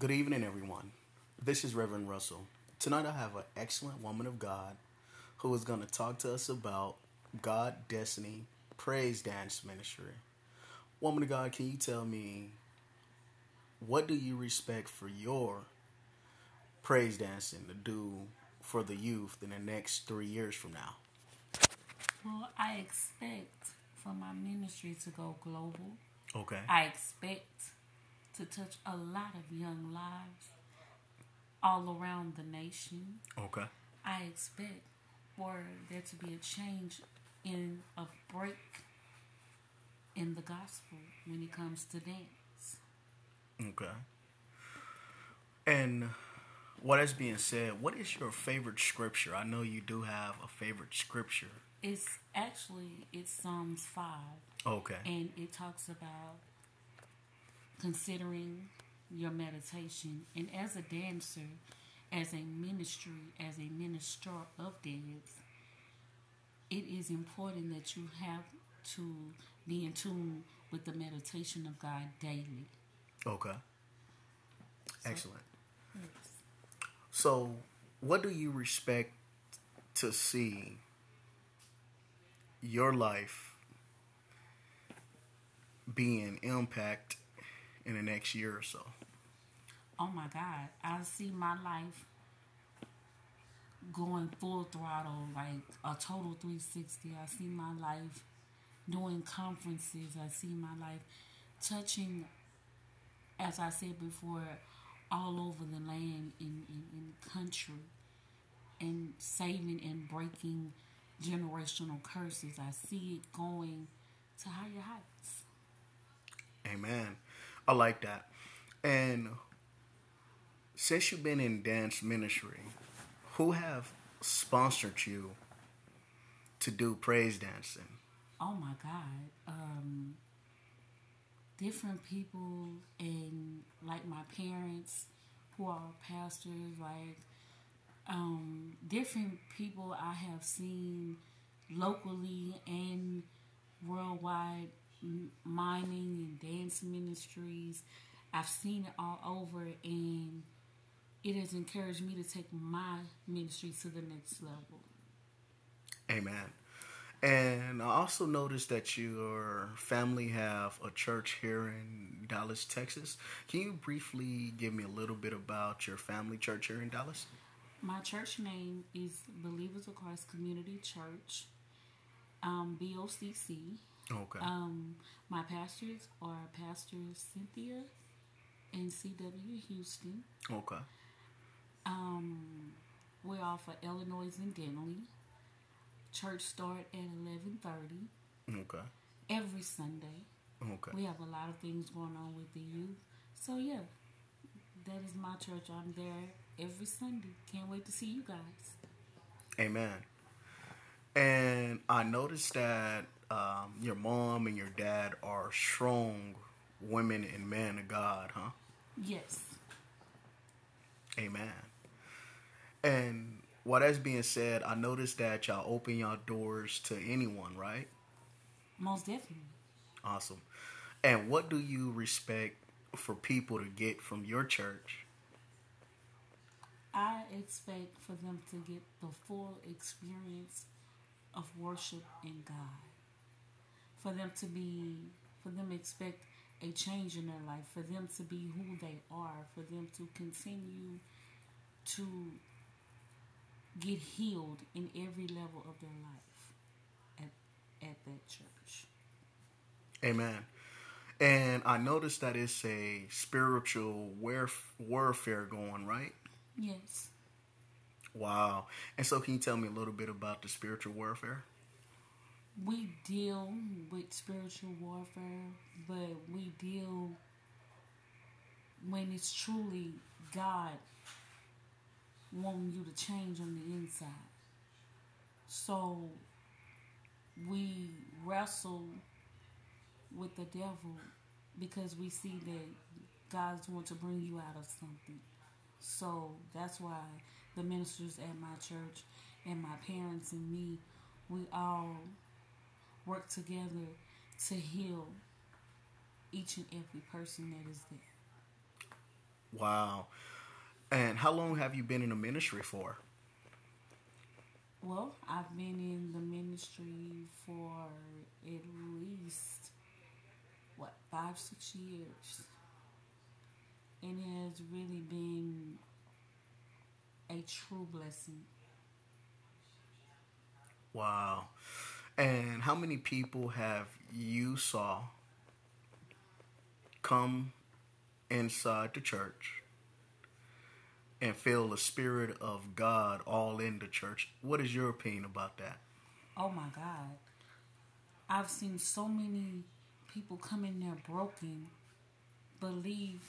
Good evening, everyone. This is Reverend Russell. Tonight I have an excellent woman of God who is going to talk to us about God, Destiny, Praise Dance Ministry. Woman of God, can you tell me what do you respect for your praise dancing to do for the youth in the next three years from now? Well, I expect for my ministry to go global. Okay. I expect to touch a lot of young lives all around the nation. Okay. I expect for there to be a change in a break in the gospel when it comes to dance. Okay. And what is being said, what is your favorite scripture? I know you do have a favorite scripture. It's actually it's Psalms five, Okay. and it talks about considering your meditation. And as a dancer, as a ministry, as a minister of dance, it is important that you have to be in tune with the meditation of God daily. Okay. Excellent. So, what do you respect to see your life being impact in the next year or so? Oh my God, I see my life going full throttle, like a total 360. I see my life doing conferences. I see my life touching, as I said before, all over the land in, in, in country and saving and breaking generational curses. I see it going to higher heights. Amen. I like that. And since you've been in dance ministry, who have sponsored you to do praise dancing? oh my god um different people and like my parents who are pastors like um different people i have seen locally and worldwide miming and dance ministries i've seen it all over and it has encouraged me to take my ministry to the next level Amen. And I also noticed that your family have a church here in Dallas, Texas. Can you briefly give me a little bit about your family church here in Dallas? My church name is Believers of Christ Community Church, um, BOCC. Okay. Um, my pastors are Pastor Cynthia and CW Houston. okay. Um, we're off of Illinois and Denley. Church start at eleven thirty Okay. every Sunday. Okay. We have a lot of things going on with the youth. So yeah, that is my church. I'm there every Sunday. Can't wait to see you guys. Amen. And I noticed that um, your mom and your dad are strong women and men of God, huh? Yes. Amen. And what that's being said, I noticed that y'all open your doors to anyone, right? Most definitely. Awesome. And what do you respect for people to get from your church? I expect for them to get the full experience of worship in God. For them to be, for them to expect a change in their life, for them to be who they are, for them to continue to get healed in every level of their life at, at that church. Amen. And I noticed that it's a spiritual warf- warfare going, right? Yes. Wow. And so, can you tell me a little bit about the spiritual warfare? We deal with spiritual warfare, but we deal when it's truly God wanting you to change on the inside. So we wrestle with the devil because we see that God's want to bring you out of something. So that's why the ministers at my church and my parents and me, we all work together to heal each and every person that is there. Wow. And how long have you been in the ministry for? Well, I've been in the ministry for at least what five, six years, and it has really been a true blessing. Wow. And how many people have you saw come inside the church and feel the spirit of God all in the church? What is your opinion about that? Oh my God. I've seen so many people come in there broken, believe,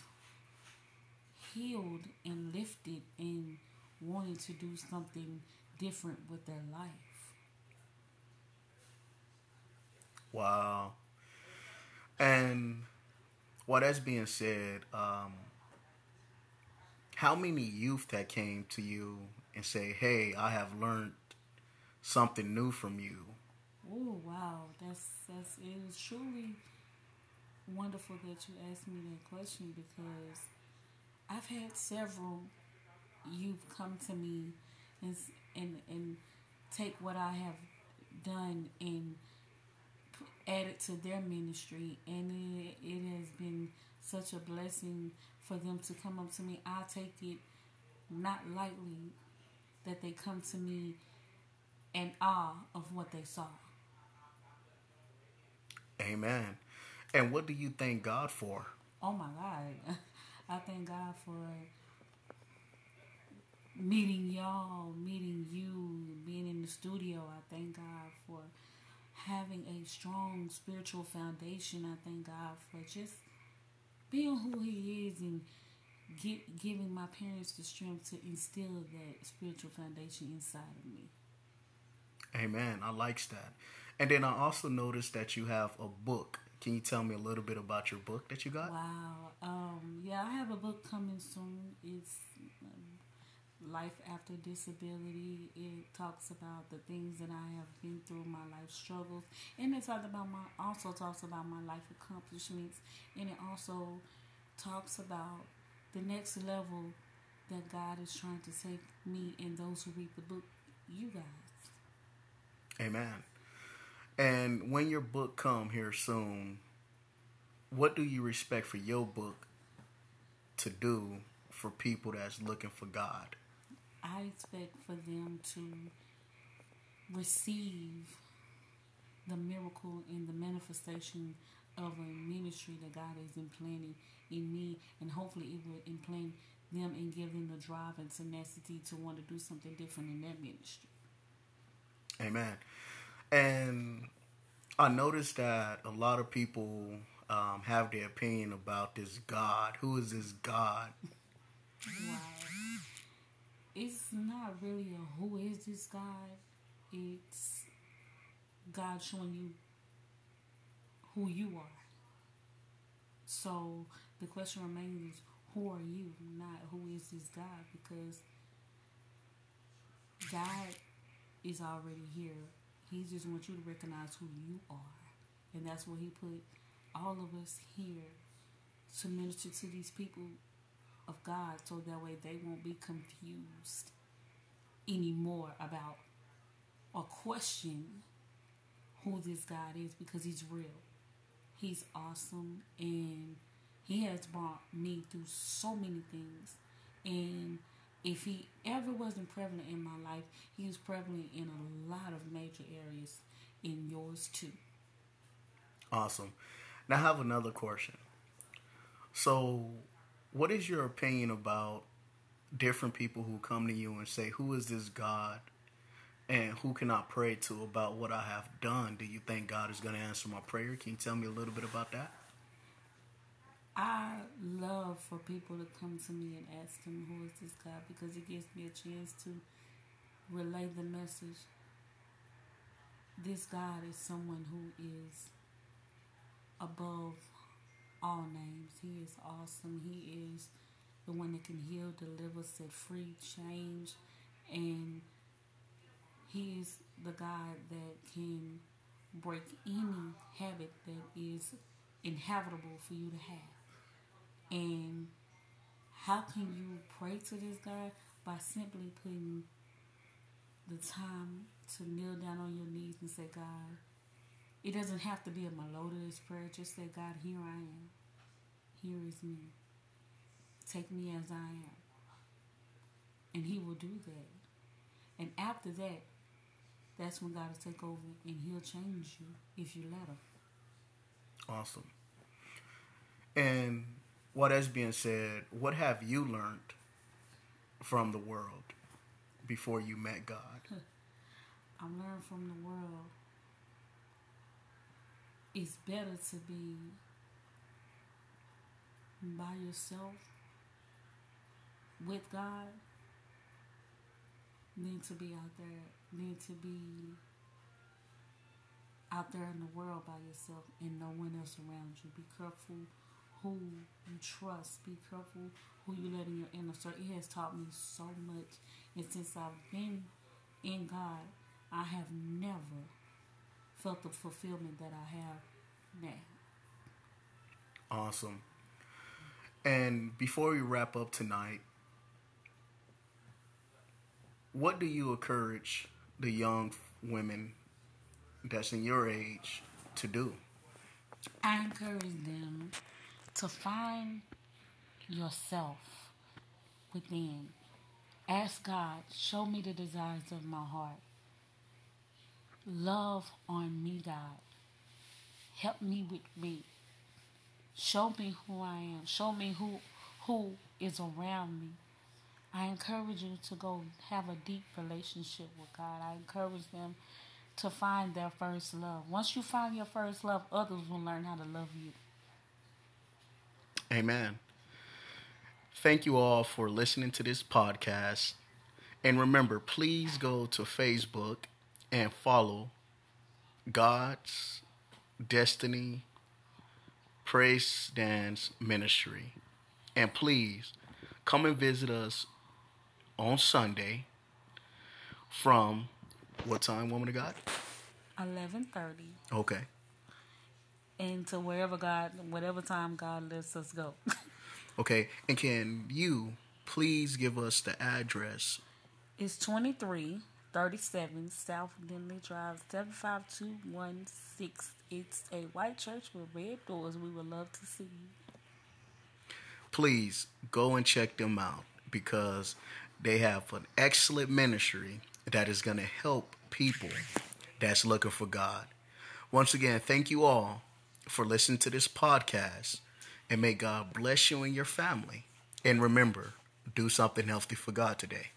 healed, and lifted, and wanting to do something different with their life. Wow. And while that's being said, um, how many youth that came to you and say, "Hey, I have learned something new from you"? Oh wow, that's that's it is truly wonderful that you asked me that question because I've had several youth come to me and and and take what I have done and add it to their ministry, and it, it has been such a blessing for them to come up to me. I take it not lightly that they come to me in awe of what they saw. Amen. And what do you thank God for? Oh my God. I thank God for meeting y'all, meeting you, being in the studio. I thank God for having a strong spiritual foundation. I thank God for just being who He is and get, giving my parents the strength to instill that spiritual foundation inside of me. Amen. I likes that. And then I also noticed that you have a book. Can you tell me a little bit about your book that you got? Wow. Um, yeah, I have a book coming soon. It's Life After Disability. It talks about the things that I have been through, my life struggles, and it talks about my also talks about my life accomplishments, and it also talks about the next level that God is trying to take me and those who read the book, you guys. Amen. And when your book come here soon, what do you respect for your book to do for people that's looking for God? I expect for them to receive the miracle and the manifestation of a ministry that God is implanting in me, and hopefully it will implant them and give them the drive and tenacity to want to do something different in that ministry. Amen. And I noticed that a lot of people um, have their opinion about this God. Who is this God? Wow. It's not really a who is this God. It's God showing you who you are. So the question remains who are you, not who is this God? Because God is already here. He just wants you to recognize who you are. And that's what He put all of us here to minister to these people of God so that way they won't be confused anymore about or question who this God is because He's real. He's awesome and He has brought me through so many things. And if He ever wasn't prevalent in my life, He was prevalent in a lot of major areas in yours too. Awesome. Now I have another question. So, what is your opinion about different people who come to you and say, "Who is this God?" and who can I pray to about what I have done? Do you think God is going to answer my prayer? Can you tell me a little bit about that? I love for people to come to me and ask them who is this God because it gives me a chance to relay the message. This God is someone who is above all names. He is awesome. He is the one that can heal, deliver, set free, change, and He is the God that can break any habit that is inhabitable for you to have. And how can you pray to this God by simply putting the time to kneel down on your knees and say, God, it doesn't have to be a melodious prayer. Just say, God, here I am. Here is me. Take me as I am. And He will do that. And after that, that's when God will take over and He'll change you if you let Him. Awesome. And what has been said, what have you learned from the world before you met God? I learned from the world it's better to be by yourself with God than to be out there, than to be out there in the world by yourself and no one else around you. Be careful who you trust. Be careful who you let in your inner circle. It has taught me so much. And since I've been in God, I have never felt the fulfillment that I have now. Awesome. And before we wrap up tonight, what do you encourage the young women that's in your age to do? I encourage them to find yourself within. Ask God, show me the desires of my heart. Love on me, God. Help me with me. Show me who I am. Show me who who is around me. I encourage you to go have a deep relationship with God. I encourage them to find their first love. Once you find your first love, others will learn how to love you. Amen. Thank you all for listening to this podcast. And remember, please go to Facebook and follow God's Destiny Praise Dance Ministry. And please come and visit us on Sunday from what time, woman of God? Eleven thirty. Okay. And to wherever God, whatever time God lets us go. Okay. And can you please give us the address? it's twenty three thirty seven South Denley Drive, seven five two one six. It's a white church with red doors. We would love to see you. Please go and check them out because they have an excellent ministry that is going to help people that's looking for God. Once again, thank you all for listening to this podcast and may God bless you and your family. And remember, do something healthy for God today.